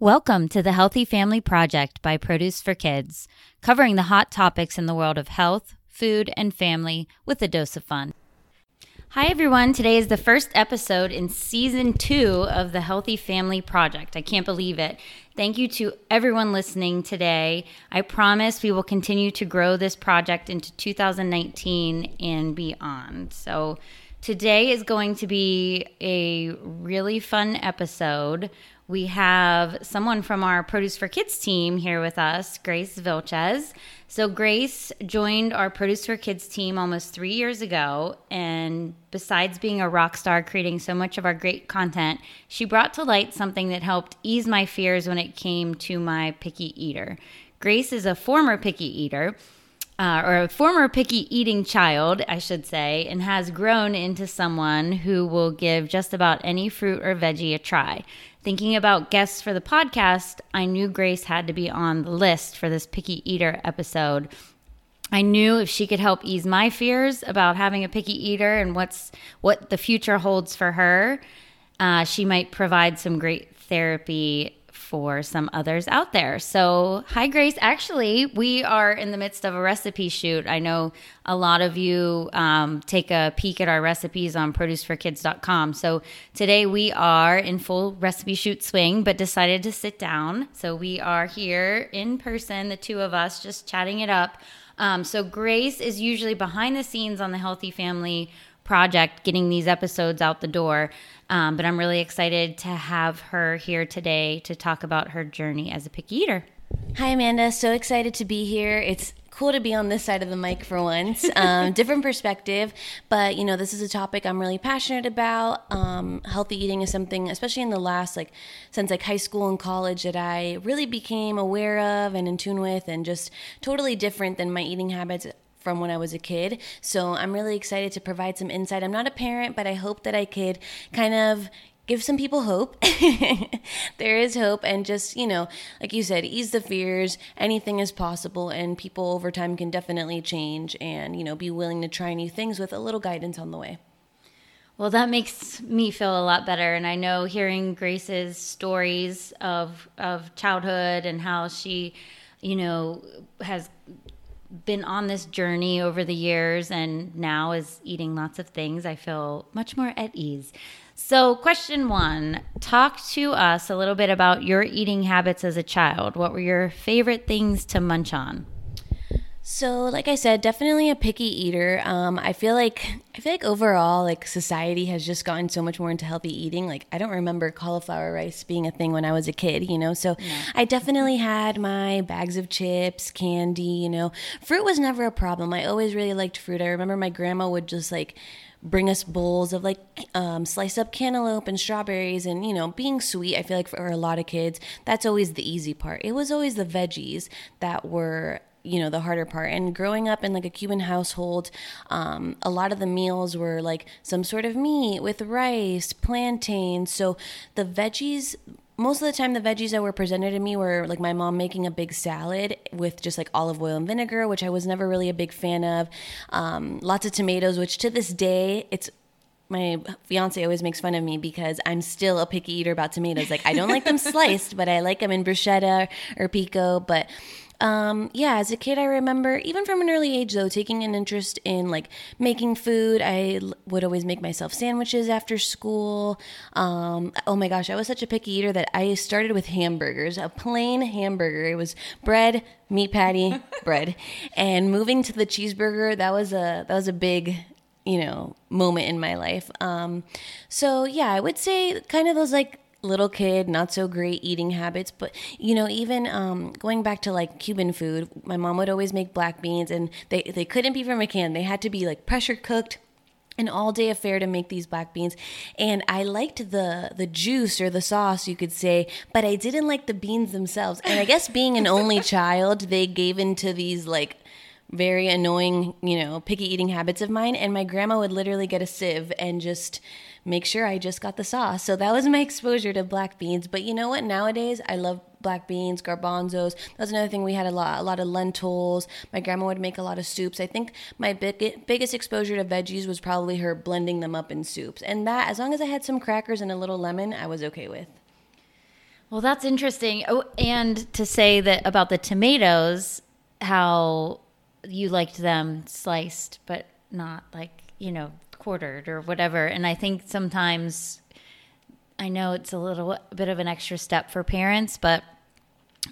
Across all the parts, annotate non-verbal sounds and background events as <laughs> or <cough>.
Welcome to the Healthy Family Project by Produce for Kids, covering the hot topics in the world of health, food, and family with a dose of fun. Hi, everyone. Today is the first episode in season two of the Healthy Family Project. I can't believe it. Thank you to everyone listening today. I promise we will continue to grow this project into 2019 and beyond. So, today is going to be a really fun episode we have someone from our Produce for Kids team here with us, Grace Vilches. So, Grace joined our Produce for Kids team almost three years ago. And besides being a rock star creating so much of our great content, she brought to light something that helped ease my fears when it came to my picky eater. Grace is a former picky eater. Uh, or a former picky eating child, I should say, and has grown into someone who will give just about any fruit or veggie a try. Thinking about guests for the podcast, I knew Grace had to be on the list for this picky eater episode. I knew if she could help ease my fears about having a picky eater and what's what the future holds for her, uh, she might provide some great therapy for some others out there. So, hi, Grace. Actually, we are in the midst of a recipe shoot. I know a lot of you um, take a peek at our recipes on produceforkids.com. So, today we are in full recipe shoot swing, but decided to sit down. So, we are here in person, the two of us, just chatting it up. Um, so, Grace is usually behind the scenes on the Healthy Family project getting these episodes out the door. Um, but I'm really excited to have her here today to talk about her journey as a picky eater. Hi, Amanda. So excited to be here. It's cool to be on this side of the mic for once. Um, <laughs> different perspective, but you know, this is a topic I'm really passionate about. Um, healthy eating is something, especially in the last like since like high school and college, that I really became aware of and in tune with, and just totally different than my eating habits from when I was a kid. So I'm really excited to provide some insight. I'm not a parent, but I hope that I could kind of give some people hope. <laughs> there is hope, and just, you know, like you said, ease the fears. Anything is possible, and people over time can definitely change and, you know, be willing to try new things with a little guidance on the way. Well, that makes me feel a lot better. And I know hearing Grace's stories of, of childhood and how she, you know, has been on this journey over the years and now is eating lots of things, I feel much more at ease. So, question one talk to us a little bit about your eating habits as a child. What were your favorite things to munch on? So, like I said, definitely a picky eater. Um, I feel like I feel like overall, like society has just gotten so much more into healthy eating. Like I don't remember cauliflower rice being a thing when I was a kid, you know. So I definitely had my bags of chips, candy. You know, fruit was never a problem. I always really liked fruit. I remember my grandma would just like bring us bowls of like um, slice up cantaloupe and strawberries and you know being sweet i feel like for a lot of kids that's always the easy part it was always the veggies that were you know the harder part and growing up in like a cuban household um, a lot of the meals were like some sort of meat with rice plantains so the veggies most of the time the veggies that were presented to me were like my mom making a big salad with just like olive oil and vinegar which i was never really a big fan of um, lots of tomatoes which to this day it's my fiance always makes fun of me because I'm still a picky eater about tomatoes. Like I don't like them <laughs> sliced, but I like them in bruschetta or pico. But um, yeah, as a kid, I remember, even from an early age, though, taking an interest in like making food. I would always make myself sandwiches after school. Um, oh my gosh, I was such a picky eater that I started with hamburgers, a plain hamburger. It was bread, meat patty, <laughs> bread, and moving to the cheeseburger. That was a that was a big you know moment in my life. Um, so yeah, I would say kind of those like little kid, not so great eating habits. But, you know, even um, going back to like Cuban food, my mom would always make black beans and they, they couldn't be from a can. They had to be like pressure cooked an all day affair to make these black beans and i liked the the juice or the sauce you could say but i didn't like the beans themselves and i guess being an only <laughs> child they gave into these like very annoying you know picky eating habits of mine and my grandma would literally get a sieve and just make sure I just got the sauce. So that was my <laughs> exposure to black beans. But you know what? Nowadays, I love black beans, garbanzos. That was another thing we had a lot, a lot of lentils. My grandma would make a lot of soups. I think my big, biggest exposure to veggies was probably her blending them up in soups. And that, as long as I had some crackers and a little lemon, I was okay with. Well, that's interesting. Oh, and to say that about the tomatoes, how you liked them sliced, but not like, you know, quartered or whatever. And I think sometimes I know it's a little bit of an extra step for parents, but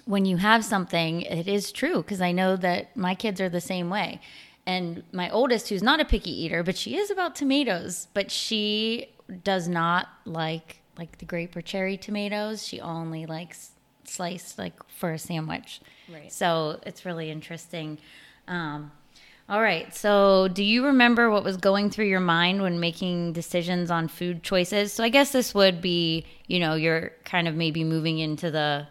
when you have something, it is true because I know that my kids are the same way. And my oldest, who's not a picky eater, but she is about tomatoes, but she does not like like the grape or cherry tomatoes. She only likes sliced like for a sandwich. Right. So it's really interesting. Um, all right. So, do you remember what was going through your mind when making decisions on food choices? So, I guess this would be, you know, you're kind of maybe moving into the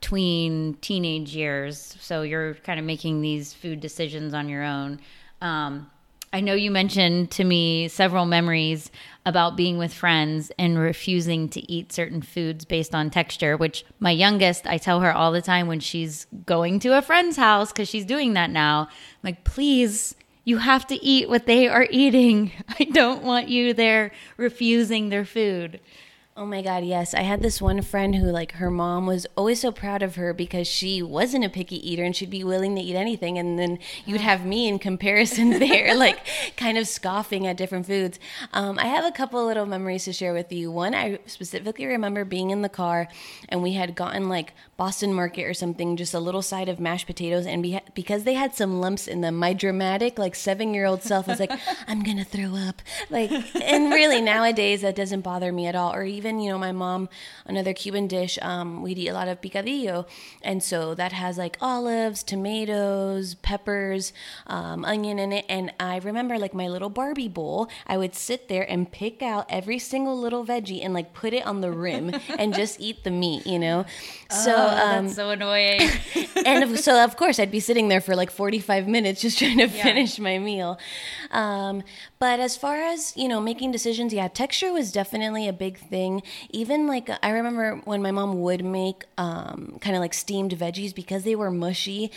tween teenage years. So, you're kind of making these food decisions on your own. Um, I know you mentioned to me several memories about being with friends and refusing to eat certain foods based on texture, which my youngest, I tell her all the time when she's going to a friend's house because she's doing that now. I'm like, please, you have to eat what they are eating. <laughs> I don't want you there refusing their food. Oh my God, yes. I had this one friend who, like, her mom was always so proud of her because she wasn't a picky eater and she'd be willing to eat anything. And then you'd have me in comparison <laughs> there, <laughs> like, kind of scoffing at different foods. Um, I have a couple little memories to share with you. One, I specifically remember being in the car and we had gotten, like, Boston Market or something, just a little side of mashed potatoes. And be- because they had some lumps in them, my dramatic, like, seven year old self was like, <laughs> I'm going to throw up. Like, and really, nowadays, that doesn't bother me at all. Or even, you know, my mom, another Cuban dish, um, we'd eat a lot of picadillo. And so that has like olives, tomatoes, peppers, um, onion in it. And I remember like my little Barbie bowl, I would sit there and pick out every single little veggie and like put it on the rim and <laughs> just eat the meat, you know? So, oh, um, that's so annoying. <laughs> and so, of course, I'd be sitting there for like 45 minutes just trying to yeah. finish my meal. Um, but as far as, you know, making decisions, yeah, texture was definitely a big thing. Even like, I remember when my mom would make um, kind of like steamed veggies because they were mushy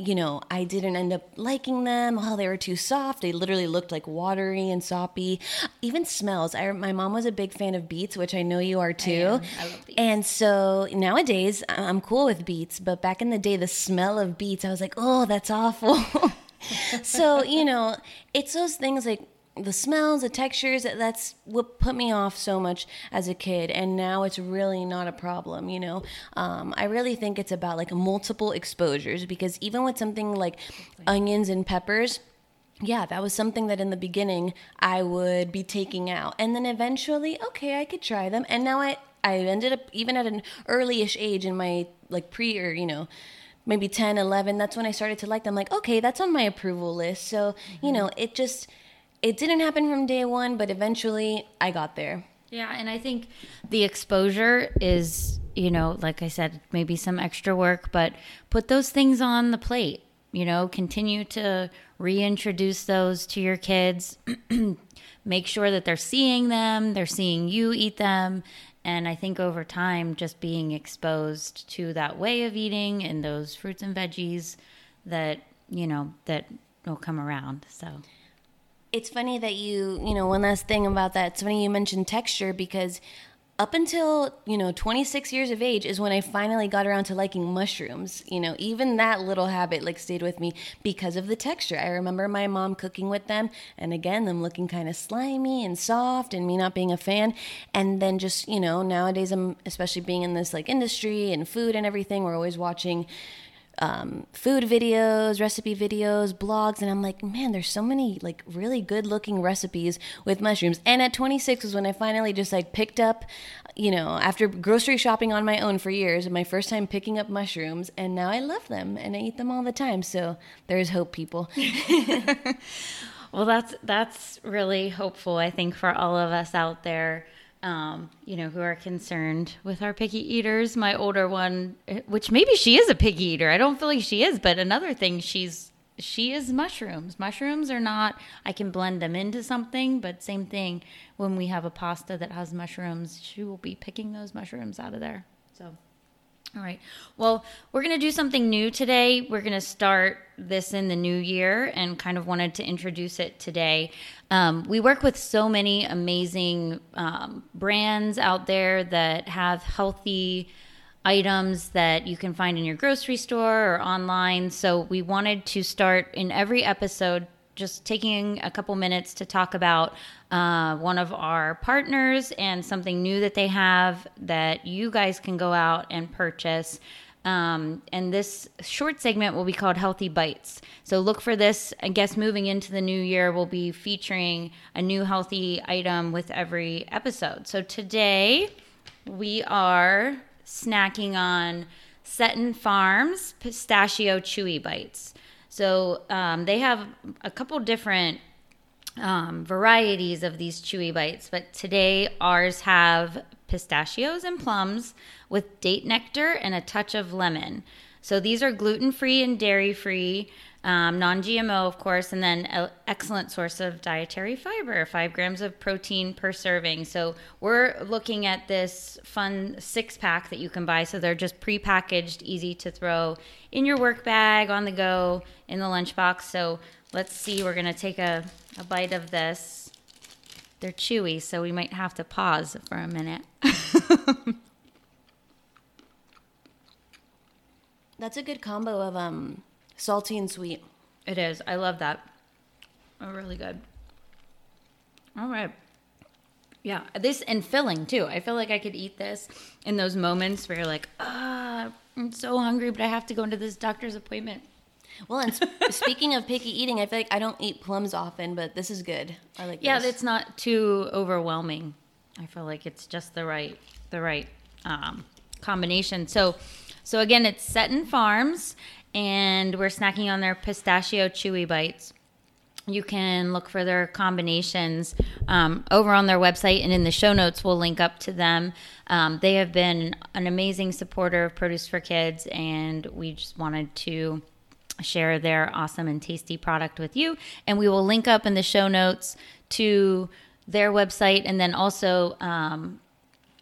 you know, I didn't end up liking them. Oh, they were too soft. They literally looked like watery and soppy. Even smells. I, my mom was a big fan of beets, which I know you are too. I, I love beets. And so nowadays, I'm cool with beets. But back in the day, the smell of beets, I was like, oh, that's awful. <laughs> so you know, it's those things like the smells, the textures, that's what put me off so much as a kid. And now it's really not a problem, you know? Um, I really think it's about like multiple exposures because even with something like onions and peppers, yeah, that was something that in the beginning I would be taking out. And then eventually, okay, I could try them. And now I, I ended up, even at an early-ish age in my like pre or, you know, maybe 10, 11, that's when I started to like them. Like, okay, that's on my approval list. So, mm-hmm. you know, it just it didn't happen from day one, but eventually I got there. Yeah, and I think the exposure is, you know, like I said, maybe some extra work, but put those things on the plate. You know, continue to reintroduce those to your kids. <clears throat> Make sure that they're seeing them, they're seeing you eat them. And I think over time, just being exposed to that way of eating and those fruits and veggies that, you know, that will come around. So it's funny that you, you know, one last thing about that. It's funny you mentioned texture because up until, you know, 26 years of age is when I finally got around to liking mushrooms. You know, even that little habit like stayed with me because of the texture. I remember my mom cooking with them and again, them looking kind of slimy and soft and me not being a fan. And then just, you know, nowadays I'm, especially being in this like industry and food and everything, we're always watching um, food videos, recipe videos, blogs, and I'm like, man, there's so many like really good looking recipes with mushrooms. And at 26 was when I finally just like picked up, you know, after grocery shopping on my own for years, my first time picking up mushrooms, and now I love them and I eat them all the time. So there's hope, people. <laughs> <laughs> well, that's that's really hopeful. I think for all of us out there um, you know, who are concerned with our picky eaters. My older one, which maybe she is a picky eater. I don't feel like she is, but another thing she's she is mushrooms. Mushrooms are not I can blend them into something, but same thing when we have a pasta that has mushrooms, she will be picking those mushrooms out of there. So all right. Well, we're going to do something new today. We're going to start this in the new year and kind of wanted to introduce it today. Um, we work with so many amazing um, brands out there that have healthy items that you can find in your grocery store or online. So we wanted to start in every episode just taking a couple minutes to talk about uh, one of our partners and something new that they have that you guys can go out and purchase. Um, and this short segment will be called Healthy Bites. So look for this. I guess moving into the new year, we'll be featuring a new healthy item with every episode. So today we are snacking on Setton Farms Pistachio Chewy Bites. So um, they have a couple different um, varieties of these chewy bites, but today ours have pistachios and plums with date nectar and a touch of lemon. So these are gluten free and dairy free um, non GMO, of course, and then an excellent source of dietary fiber, five grams of protein per serving. So we're looking at this fun six pack that you can buy. So they're just pre-packaged, easy to throw in your work bag, on the go, in the lunchbox. So let's see, we're going to take a, a bite of this. They're chewy, so we might have to pause for a minute. <laughs> That's a good combo of um salty and sweet. It is. I love that. Oh, really good. All right. Yeah, this and filling too. I feel like I could eat this in those moments where you're like, ah, I'm so hungry, but I have to go into this doctor's appointment. Well, and sp- <laughs> speaking of picky eating, I feel like I don't eat plums often, but this is good. I like. This. Yeah, this. it's not too overwhelming. I feel like it's just the right, the right um, combination. So, so again, it's Setton Farms, and we're snacking on their pistachio chewy bites. You can look for their combinations um, over on their website, and in the show notes, we'll link up to them. Um, they have been an amazing supporter of Produce for Kids, and we just wanted to share their awesome and tasty product with you. And we will link up in the show notes to their website, and then also um,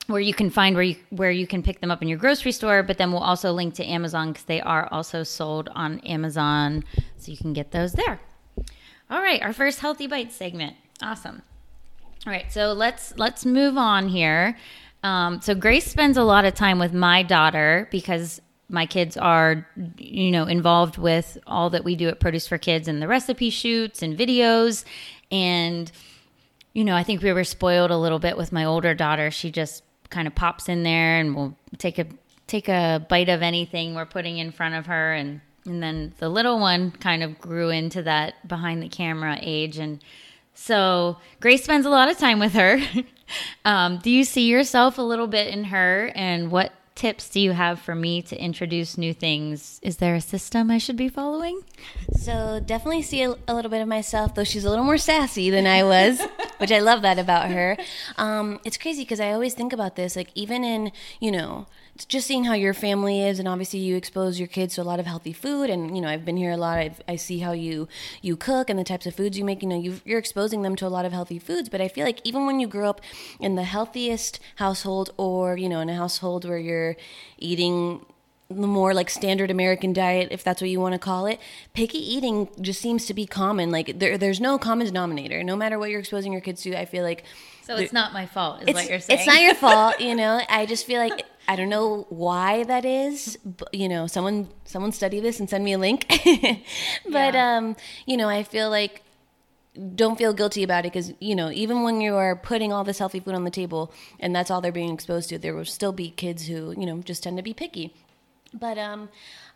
where you can find where you where you can pick them up in your grocery store but then we'll also link to amazon because they are also sold on amazon so you can get those there. All right our first healthy bite segment. Awesome. All right so let's let's move on here. Um, so grace spends a lot of time with my daughter because my kids are you know involved with all that we do at produce for kids and the recipe shoots and videos. And you know i think we were spoiled a little bit with my older daughter. She just kind of pops in there and will take a take a bite of anything we're putting in front of her. And and then the little one kind of grew into that behind the camera age. And so grace spends a lot of time with her. <laughs> Um, do you see yourself a little bit in her and what tips do you have for me to introduce new things? Is there a system I should be following? So definitely see a, a little bit of myself, though she's a little more sassy than I was, <laughs> which I love that about her. Um, it's crazy because I always think about this, like even in you know just seeing how your family is and obviously you expose your kids to a lot of healthy food and you know i've been here a lot I've, i see how you you cook and the types of foods you make you know you you're exposing them to a lot of healthy foods but i feel like even when you grow up in the healthiest household or you know in a household where you're eating the more like standard American diet, if that's what you want to call it, picky eating just seems to be common. Like there, there's no common denominator. No matter what you're exposing your kids to, I feel like. So it's not my fault, is what you're saying. It's not your fault, <laughs> you know. I just feel like I don't know why that is. But, you know, someone someone study this and send me a link. <laughs> but yeah. um, you know, I feel like don't feel guilty about it because you know even when you are putting all this healthy food on the table and that's all they're being exposed to there will still be kids who you know just tend to be picky but um,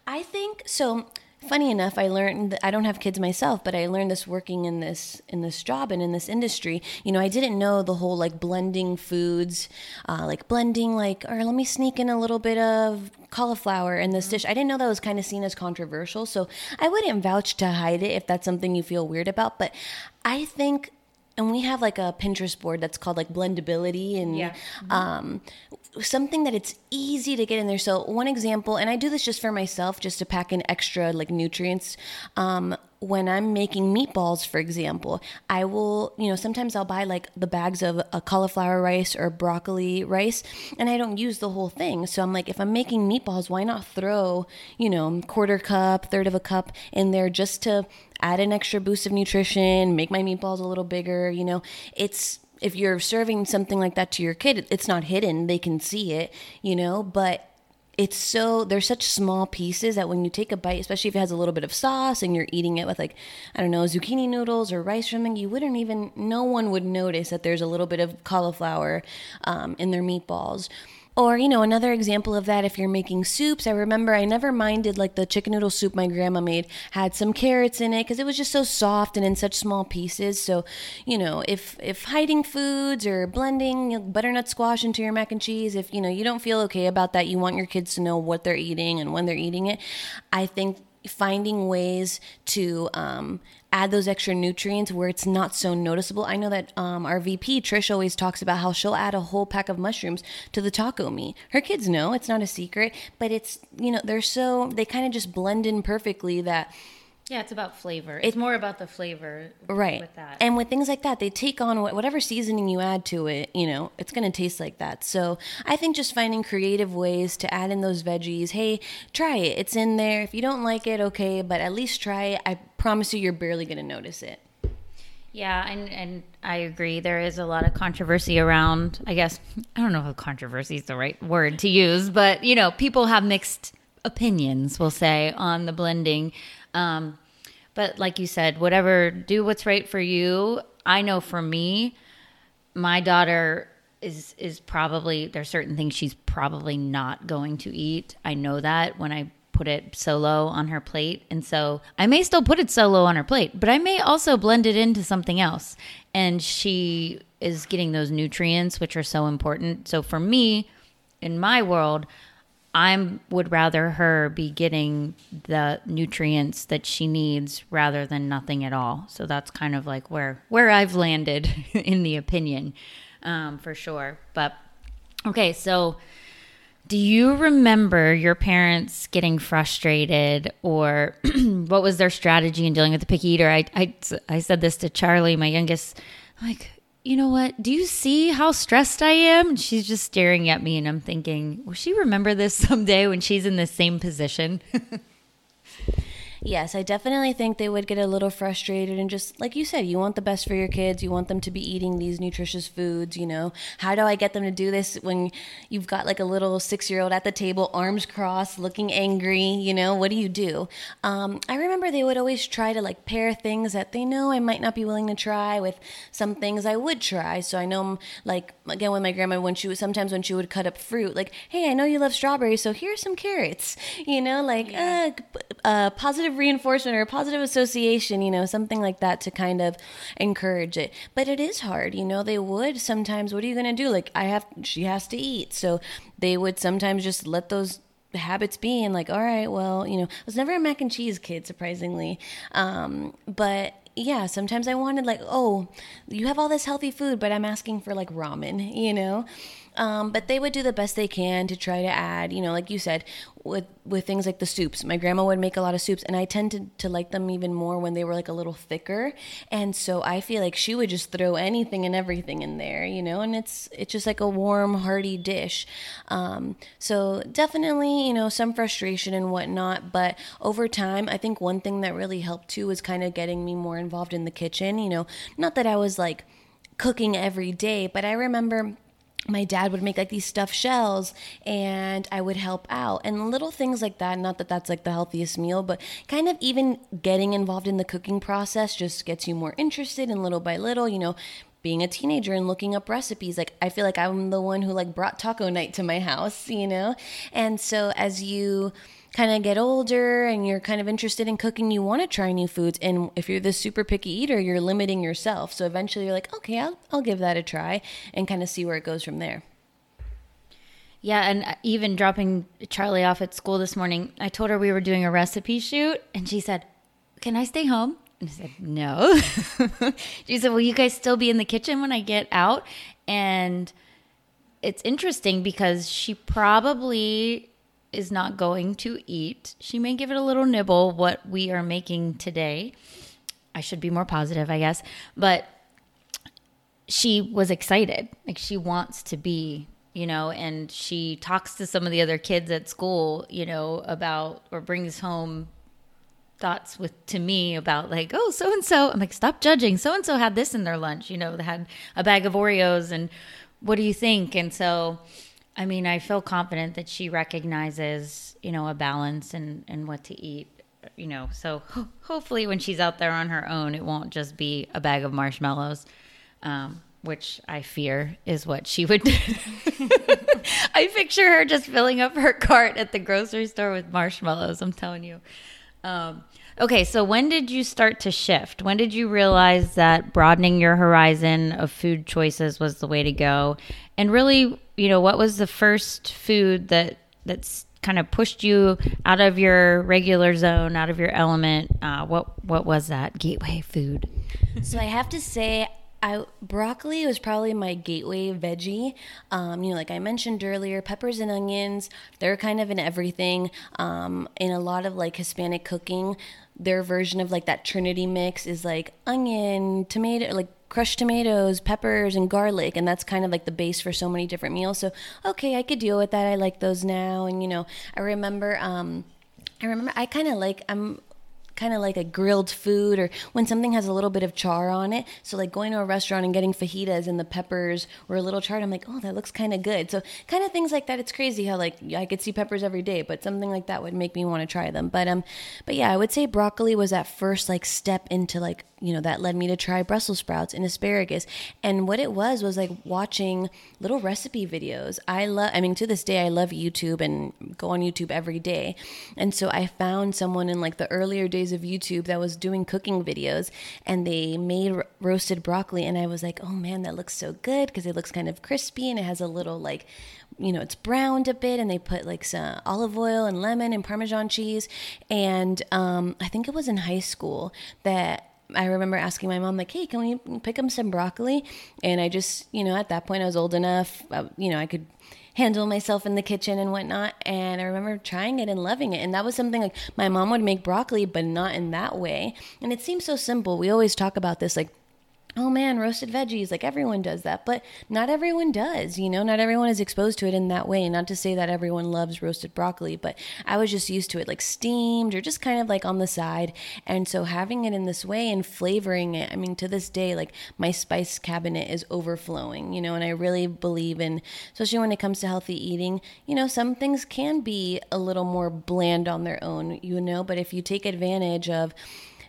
I think so. Funny enough, I learned that I don't have kids myself, but I learned this working in this in this job and in this industry. You know, I didn't know the whole like blending foods, uh, like blending like, or let me sneak in a little bit of cauliflower in this dish. I didn't know that was kind of seen as controversial, so I wouldn't vouch to hide it if that's something you feel weird about. But I think and we have like a Pinterest board that's called like blendability and yeah. mm-hmm. um, something that it's easy to get in there. So one example, and I do this just for myself, just to pack in extra like nutrients. Um, when I'm making meatballs, for example, I will, you know, sometimes I'll buy like the bags of a cauliflower rice or broccoli rice, and I don't use the whole thing. So I'm like, if I'm making meatballs, why not throw, you know, quarter cup, third of a cup in there just to add an extra boost of nutrition, make my meatballs a little bigger, you know? It's if you're serving something like that to your kid, it's not hidden. They can see it, you know, but it's so they're such small pieces that when you take a bite, especially if it has a little bit of sauce and you're eating it with like I don't know zucchini noodles or rice or something, you wouldn't even no one would notice that there's a little bit of cauliflower um, in their meatballs. Or, you know, another example of that, if you're making soups, I remember I never minded like the chicken noodle soup my grandma made had some carrots in it because it was just so soft and in such small pieces. So, you know, if if hiding foods or blending butternut squash into your mac and cheese, if you know you don't feel okay about that, you want your kids to know what they're eating and when they're eating it. I think finding ways to um, add those extra nutrients where it's not so noticeable. I know that um, our VP Trish always talks about how she'll add a whole pack of mushrooms to the taco meat. Her kids know it's not a secret, but it's you know they're so they kind of just blend in perfectly that yeah, it's about flavor. It's more about the flavor, right? With that, and with things like that, they take on whatever seasoning you add to it. You know, it's going to taste like that. So I think just finding creative ways to add in those veggies. Hey, try it. It's in there. If you don't like it, okay, but at least try it. I promise you, you're barely going to notice it. Yeah, and and I agree. There is a lot of controversy around. I guess I don't know if controversy is the right word to use, but you know, people have mixed opinions. We'll say on the blending. Um, but like you said, whatever, do what's right for you. I know for me, my daughter is is probably there's certain things she's probably not going to eat. I know that when I put it solo on her plate. And so I may still put it solo on her plate, but I may also blend it into something else. And she is getting those nutrients which are so important. So for me, in my world, I would rather her be getting the nutrients that she needs rather than nothing at all. So that's kind of like where where I've landed <laughs> in the opinion, um, for sure. But okay, so do you remember your parents getting frustrated, or <clears throat> what was their strategy in dealing with the picky eater? I I, I said this to Charlie, my youngest. Like, you know what? Do you see how stressed I am? And she's just staring at me, and I'm thinking, will she remember this <laughs> someday when she's in the same position? <laughs> Yes, I definitely think they would get a little frustrated and just like you said, you want the best for your kids, you want them to be eating these nutritious foods, you know. How do I get them to do this when you've got like a little 6-year-old at the table, arms crossed, looking angry, you know? What do you do? Um, I remember they would always try to like pair things that they know I might not be willing to try with some things I would try. So I know like again with my grandma when she was sometimes when she would cut up fruit, like, "Hey, I know you love strawberries, so here's some carrots." <laughs> You know, like yeah. uh, positive positive reinforcement or a positive association, you know, something like that to kind of encourage it. But it is hard, you know, they would sometimes, what are you going to do? Like, I have, she has to eat. So they would sometimes just let those habits be and like, all right, well, you know, I was never a mac and cheese kid, surprisingly. Um, but yeah, sometimes I wanted like, oh, you have all this healthy food, but I'm asking for like ramen, you know? Um, but they would do the best they can to try to add, you know, like you said, with with things like the soups. My grandma would make a lot of soups, and I tended to like them even more when they were like a little thicker. And so I feel like she would just throw anything and everything in there, you know, and it's it's just like a warm, hearty dish. Um, so definitely, you know, some frustration and whatnot. But over time, I think one thing that really helped too was kind of getting me more involved in the kitchen. You know, not that I was like cooking every day, but I remember my dad would make like these stuffed shells and I would help out and little things like that. Not that that's like the healthiest meal, but kind of even getting involved in the cooking process just gets you more interested and little by little, you know, being a teenager and looking up recipes like i feel like i'm the one who like brought taco night to my house you know and so as you kind of get older and you're kind of interested in cooking, you want to try new foods. And if you're the super picky eater, you're limiting yourself. So eventually you're like, okay, I'll, I'll give that a try and kind of see where it goes from there. Yeah, and uh, even dropping Charlie off at school this morning, I told her we were doing a recipe shoot, and she said, Can I stay home? And I said, No. <laughs> she said, Will you guys still be in the kitchen when I get out? And it's interesting because she probably is not going to eat. She may give it a little nibble what we are making today. I should be more positive, I guess. But she was excited. Like she wants to be, you know, and she talks to some of the other kids at school, you know, about or brings home thoughts with to me about like, oh, so and so. I'm like, stop judging. So and so had this in their lunch, you know, they had a bag of Oreos and what do you think? And so I mean, I feel confident that she recognizes, you know, a balance and and what to eat you know, so ho- hopefully when she's out there on her own, it won't just be a bag of marshmallows um, which I fear is what she would do. <laughs> I picture her just filling up her cart at the grocery store with marshmallows. I'm telling you. Um, okay, so when did you start to shift? When did you realize that broadening your horizon of food choices was the way to go? And really, you know, what was the first food that that's kind of pushed you out of your regular zone, out of your element? Uh, what what was that gateway food? So I have to say, I broccoli was probably my gateway veggie. Um, you know, like I mentioned earlier, peppers and onions, they're kind of in everything. Um, in a lot of like Hispanic cooking, their version of like that Trinity mix is like onion, tomato, like crushed tomatoes, peppers, and garlic, and that's kind of like the base for so many different meals. So, okay, I could deal with that. I like those now, and you know, I remember. Um, I remember I kind of like I'm kind of like a grilled food or when something has a little bit of char on it. So like going to a restaurant and getting fajitas and the peppers were a little charred. I'm like, oh, that looks kind of good. So kind of things like that. It's crazy how like I could see peppers every day, but something like that would make me want to try them. But um, but yeah, I would say broccoli was that first like step into like you know, that led me to try Brussels sprouts and asparagus. And what it was was like watching little recipe videos. I love, I mean, to this day, I love YouTube and go on YouTube every day. And so I found someone in like the earlier days of YouTube that was doing cooking videos and they made ro- roasted broccoli. And I was like, oh man, that looks so good because it looks kind of crispy and it has a little like, you know, it's browned a bit, and they put like some olive oil and lemon and Parmesan cheese. And um, I think it was in high school that I remember asking my mom, like, hey, can we pick up some broccoli? And I just, you know, at that point I was old enough, uh, you know, I could handle myself in the kitchen and whatnot. And I remember trying it and loving it. And that was something like my mom would make broccoli, but not in that way. And it seems so simple. We always talk about this, like, oh man, roasted veggies, like everyone does that, but not everyone does, you know, not everyone is exposed to it in that way. Not to say that everyone loves roasted broccoli, but I was just used to it like steamed or just kind of like on the side. And so having it in this way and flavoring it, I mean, to this day, like my spice cabinet is overflowing, you know, and I really believe in, especially when it comes to healthy eating, you know, some things can be a little more bland on their own, you know, but if you take advantage of,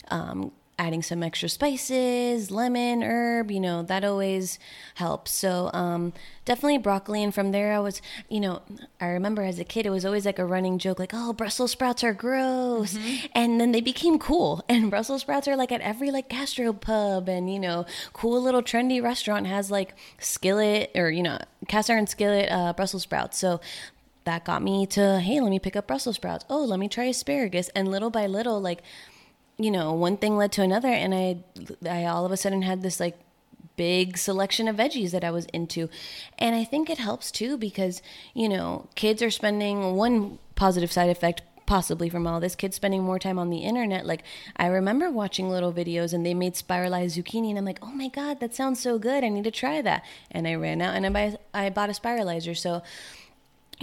um, adding some extra spices, lemon, herb, you know, that always helps. So, um, definitely broccoli. And from there, I was, you know, I remember as a kid, it was always like a running joke, like, oh, Brussels sprouts are gross. Mm-hmm. And then they became cool. <laughs> And Brussels sprouts are like at every like gastro pub and, you know, cool little trendy restaurant has like skillet or, you know, cast iron skillet, uh, Brussels sprouts. So, that got me to, hey, let me pick up Brussels sprouts. Oh, let me try asparagus. And little by little, like, you know, one thing led to another, and I, I all of a sudden had this like big selection of veggies that I was into. And I think it helps too because, you know, kids are spending one positive side effect possibly from all this kids spending more time on the internet. Like i remember watching little videos and they made spiralized zucchini and i'm like oh my god that sounds so good. I need to try that. And i ran out and i, buy, I bought a spiralizer. So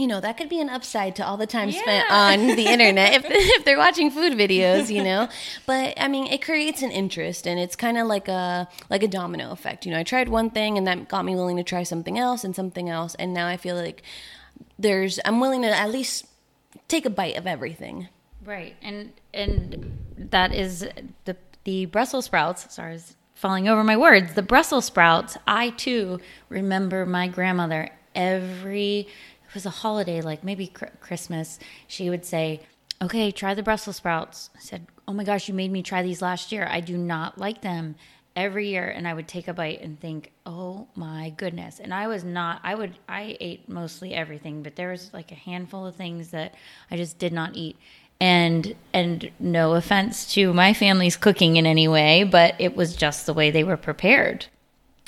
you know that could be an upside to all the time yeah. spent on the internet if, <laughs> if they're watching food videos you know? But i mean it creates an interest and it's kind of like a like a domino effect you know? I tried one thing and that got me willing to try something else and something else and now i feel like there's i'm willing to at least take a bite of everything. Right and and that is the the brussels sprouts sorry falling over my words the brussels sprouts i too remember my grandmother every it was a holiday, like maybe Christmas, she would say, Okay, try the Brussels sprouts. I said, Oh my gosh, you made me try these last year. I do not like them every year. And I would take a bite and think, Oh my goodness. And I was not, I would, I ate mostly everything, but there was like a handful of things that I just did not eat. And, and no offense to my family's cooking in any way, but it was just the way they were prepared.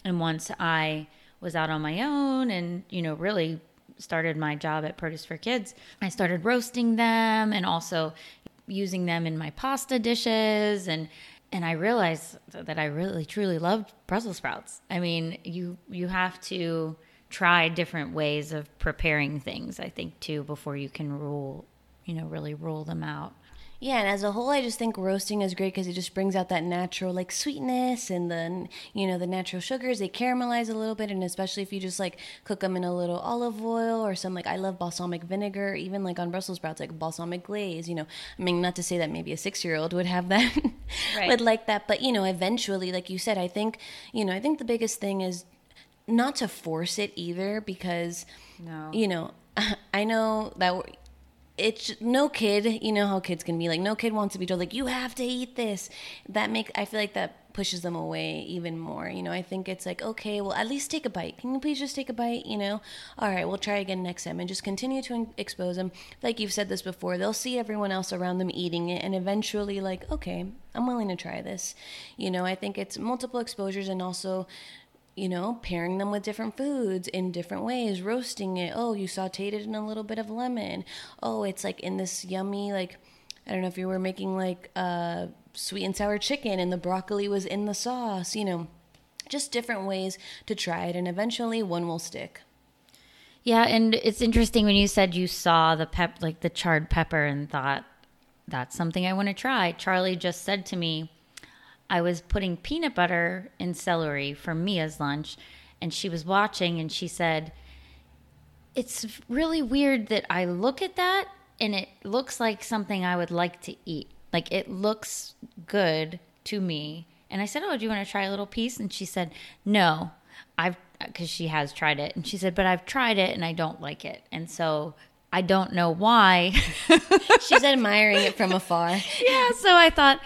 And once I was out on my own and, you know, really started my job at Produce for Kids, I started roasting them and also using them in my pasta dishes and and I realized that I really truly loved Brussels sprouts. I mean, you you have to try different ways of preparing things, I think too before you can rule, you know, really rule them out. Yeah, and as a whole, I just think roasting is great because it just brings out that natural like sweetness and the you know the natural sugars. They caramelize a little bit, and especially if you just like cook them in a little olive oil or some like I love balsamic vinegar, even like on Brussels sprouts, like balsamic glaze. You know, I mean, not to say that maybe a six year old would have that, <laughs> right. would like that, but you know, eventually, like you said, I think you know, I think the biggest thing is not to force it either because no. you know <laughs> I know that it's no kid you know how kids can be like no kid wants to be told like you have to eat this. That make i feel like that pushes them away even more you know? I think it's like okay well at least take a bite. Can you please just take a bite? You know? All right we'll try again next time. And just continue to expose them. Like you've said this before they'll see everyone else around them eating it and eventually like okay i'm willing to try this. You know? I think it's multiple exposures and also you know, pairing them with different foods in different ways, roasting it. Oh, you sauteed it in a little bit of lemon. Oh, it's like in this yummy, like, I don't know if you were making like uh, sweet and sour chicken and the broccoli was in the sauce, you know, just different ways to try it. And eventually one will stick. Yeah. And it's interesting when you said you saw the pep, like the charred pepper and thought, that's something I want to try. Charlie just said to me, I was putting peanut butter in celery for Mia's lunch, and she was watching and she said, It's really weird that I look at that and it looks like something I would like to eat. Like it looks good to me. And I said, Oh, do you want to try a little piece? And she said, No, I've, because she has tried it. And she said, But I've tried it and I don't like it. And so I don't know why. <laughs> She's admiring it from afar. <laughs> Yeah. So I thought,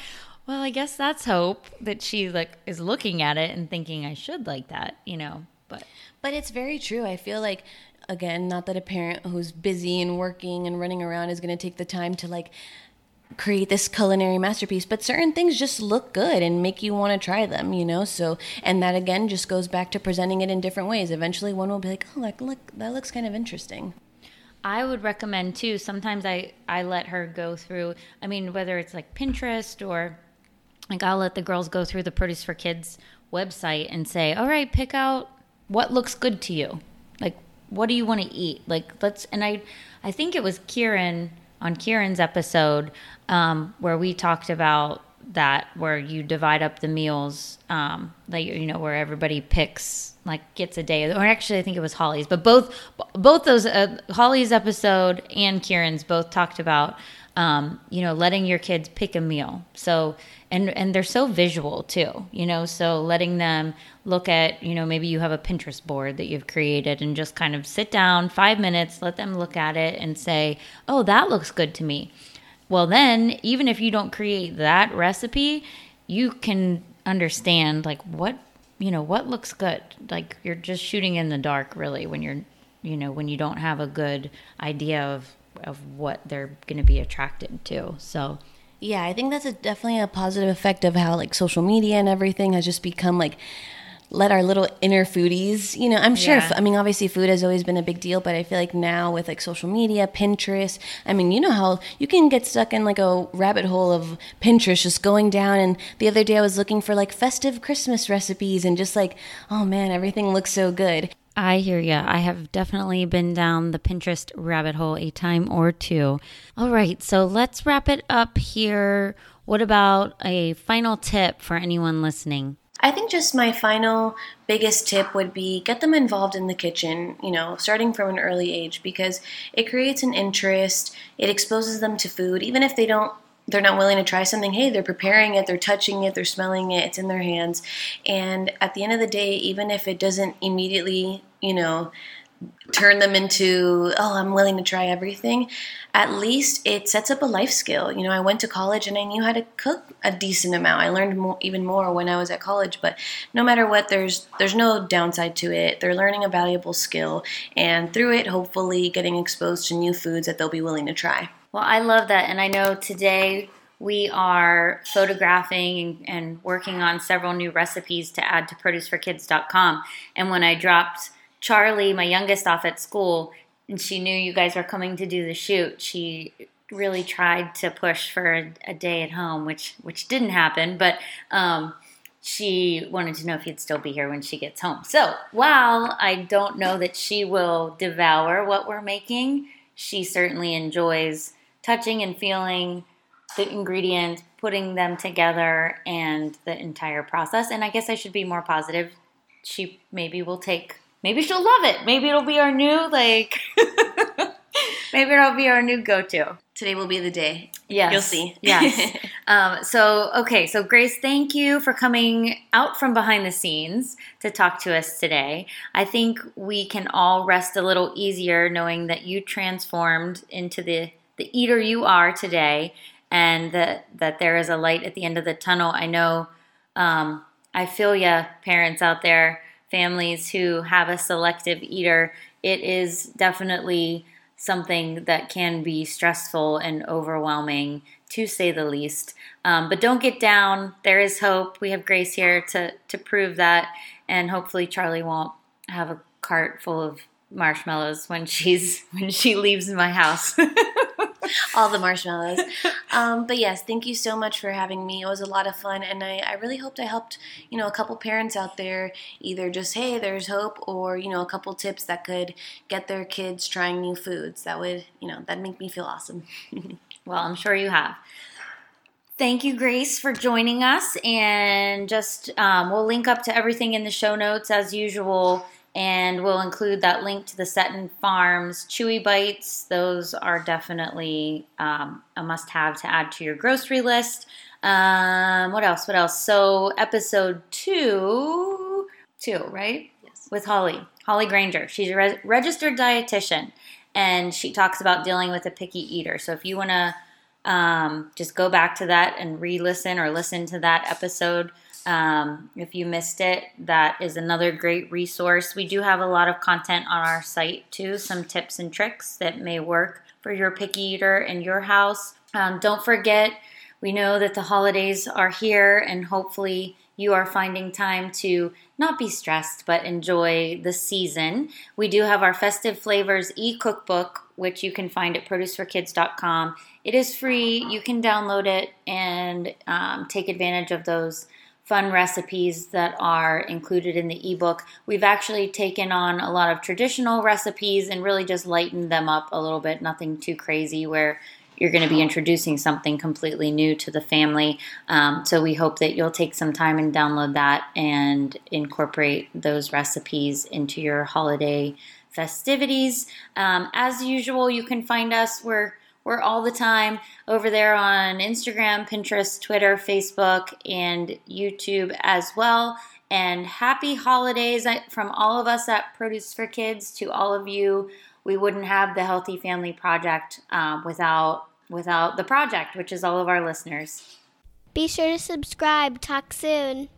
well, I guess that's hope that she like is looking at it and thinking I should like that, you know. But but it's very true. I feel like again, not that a parent who's busy and working and running around is going to take the time to like create this culinary masterpiece but certain things just look good and make you want to try them you know so and that again just goes back to presenting it in different ways eventually one will be like oh like look that looks kind of interesting I would recommend too. Sometimes I I let her go through. I mean, whether it's like Pinterest or like I'll let the girls go through the Produce for Kids website and say, "All right, pick out what looks good to you. Like what do you want to eat? Like let's." And I, I think it was Kieran on Kieran's episode um, where we talked about that, where you divide up the meals, um, like you know, where everybody picks like gets a day. Or actually, I think it was Holly's, but both both those uh, Holly's episode and Kieran's both talked about um, you know, letting your kids pick a meal. So, and and they're so visual too, you know. So letting them look at, you know, maybe you have a Pinterest board that you've created, and just kind of sit down five minutes, let them look at it, and say, "Oh, that looks good to me." Well, then, even if you don't create that recipe, you can understand like what you know what looks good. Like you're just shooting in the dark, really, when you're you know when you don't have a good idea of of what they're going to be attracted to. So, yeah, I think that's a, definitely a positive effect of how like social media and everything has just become like let our little inner foodies, you know, I'm sure, yeah. I mean, obviously food has always been a big deal, but I feel like now with like social media, Pinterest, I mean, you know how you can get stuck in like a rabbit hole of Pinterest just going down. And the other day I was looking for like festive Christmas recipes and just like, oh man, everything looks so good. I hear ya. I have definitely been down the Pinterest rabbit hole a time or two. All right, so let's wrap it up here. What about a final tip for anyone listening? I think just my final biggest tip would be get them involved in the kitchen, you know, starting from an early age because it creates an interest, it exposes them to food, even if they don't they're not willing to try something, hey, they're preparing it, they're touching it, they're smelling it, it's in their hands. And at the end of the day, even if it doesn't immediately, you know, turn them into, oh, I'm willing to try everything, at least it sets up a life skill. You know, I went to college and I knew how to cook a decent amount. I learned more, even more when I was at college, but no matter what, there's there's no downside to it. They're learning a valuable skill and through it, hopefully getting exposed to new foods that they'll be willing to try. Well, I love that. And I know today we are photographing and working on several new recipes to add to produceforkids.com. And when I dropped Charlie, my youngest, off at school, and she knew you guys were coming to do the shoot, she really tried to push for a, a day at home, which which didn't happen. But um, she wanted to know if you'd still be here when she gets home. So while I don't know that she will devour what we're making, she certainly enjoys touching and feeling the ingredients, putting them together, and the entire process. And I guess I should be more positive. She maybe will take, maybe she'll love it. Maybe it'll be our new, like, <laughs> maybe it'll be our new go to. Today will be the day. Yes. You'll see. <laughs> yes. <laughs> Um, so, okay. So, Grace, thank you for coming out from behind the scenes to talk to us today. I think we can all rest a little easier knowing that you transformed into the, the eater you are today and that, that there is a light at the end of the tunnel. I know, um, I feel ya, parents out there, families who have a selective eater. It is definitely something that can be stressful and overwhelming, to say the least. Um, but don't get down. There is hope. We have Grace here to to prove that, and hopefully Charlie won't have a cart full of marshmallows when she's <laughs> when she leaves my house. <laughs> <laughs> all the marshmallows. Um, but yes, thank you so much for having me. It was a lot of fun, and I, I really hoped I helped you know a couple parents out there either just hey there's hope or you know a couple tips that could get their kids trying new foods. That would you know that make me feel awesome. <laughs> well, I'm sure you have. Thank you, Grace, for joining us. And just um, we'll link up to everything in the show notes as usual and we'll include that link to the Setton Farms Chewy Bites. Those are definitely um, a must have to add to your grocery list. Um, what else? What else? So, episode two, two, right? Yes. With Holly, Holly Granger. She's a re- registered dietitian and she talks about dealing with a picky eater. So, if you want to um, just go back to that and re listen or listen to that episode, um, if you missed it, that is another great resource. We do have a lot of content on our site too, some tips and tricks that may work for your picky eater in your house. Um, don't forget, we know that the holidays are here, and hopefully, you are finding time to not be stressed but enjoy the season. We do have our Festive Flavors e cookbook, which you can find at produceforkids.com. It is free, you can download it and um, take advantage of those fun recipes that are included in the ebook. We've actually taken on a lot of traditional recipes and really just lightened them up a little bit, nothing too crazy where you're going to be introducing something completely new to the family. Um, so we hope that you'll take some time and download that and incorporate those recipes into your holiday festivities. Um, as usual, you can find us. We're we're all the time over there on Instagram, Pinterest, Twitter, Facebook, and YouTube as well. And happy holidays from all of us at Produce for Kids to all of you. We wouldn't have the Healthy Family Project um, without without the project, which is all of our listeners. Be sure to subscribe. Talk soon.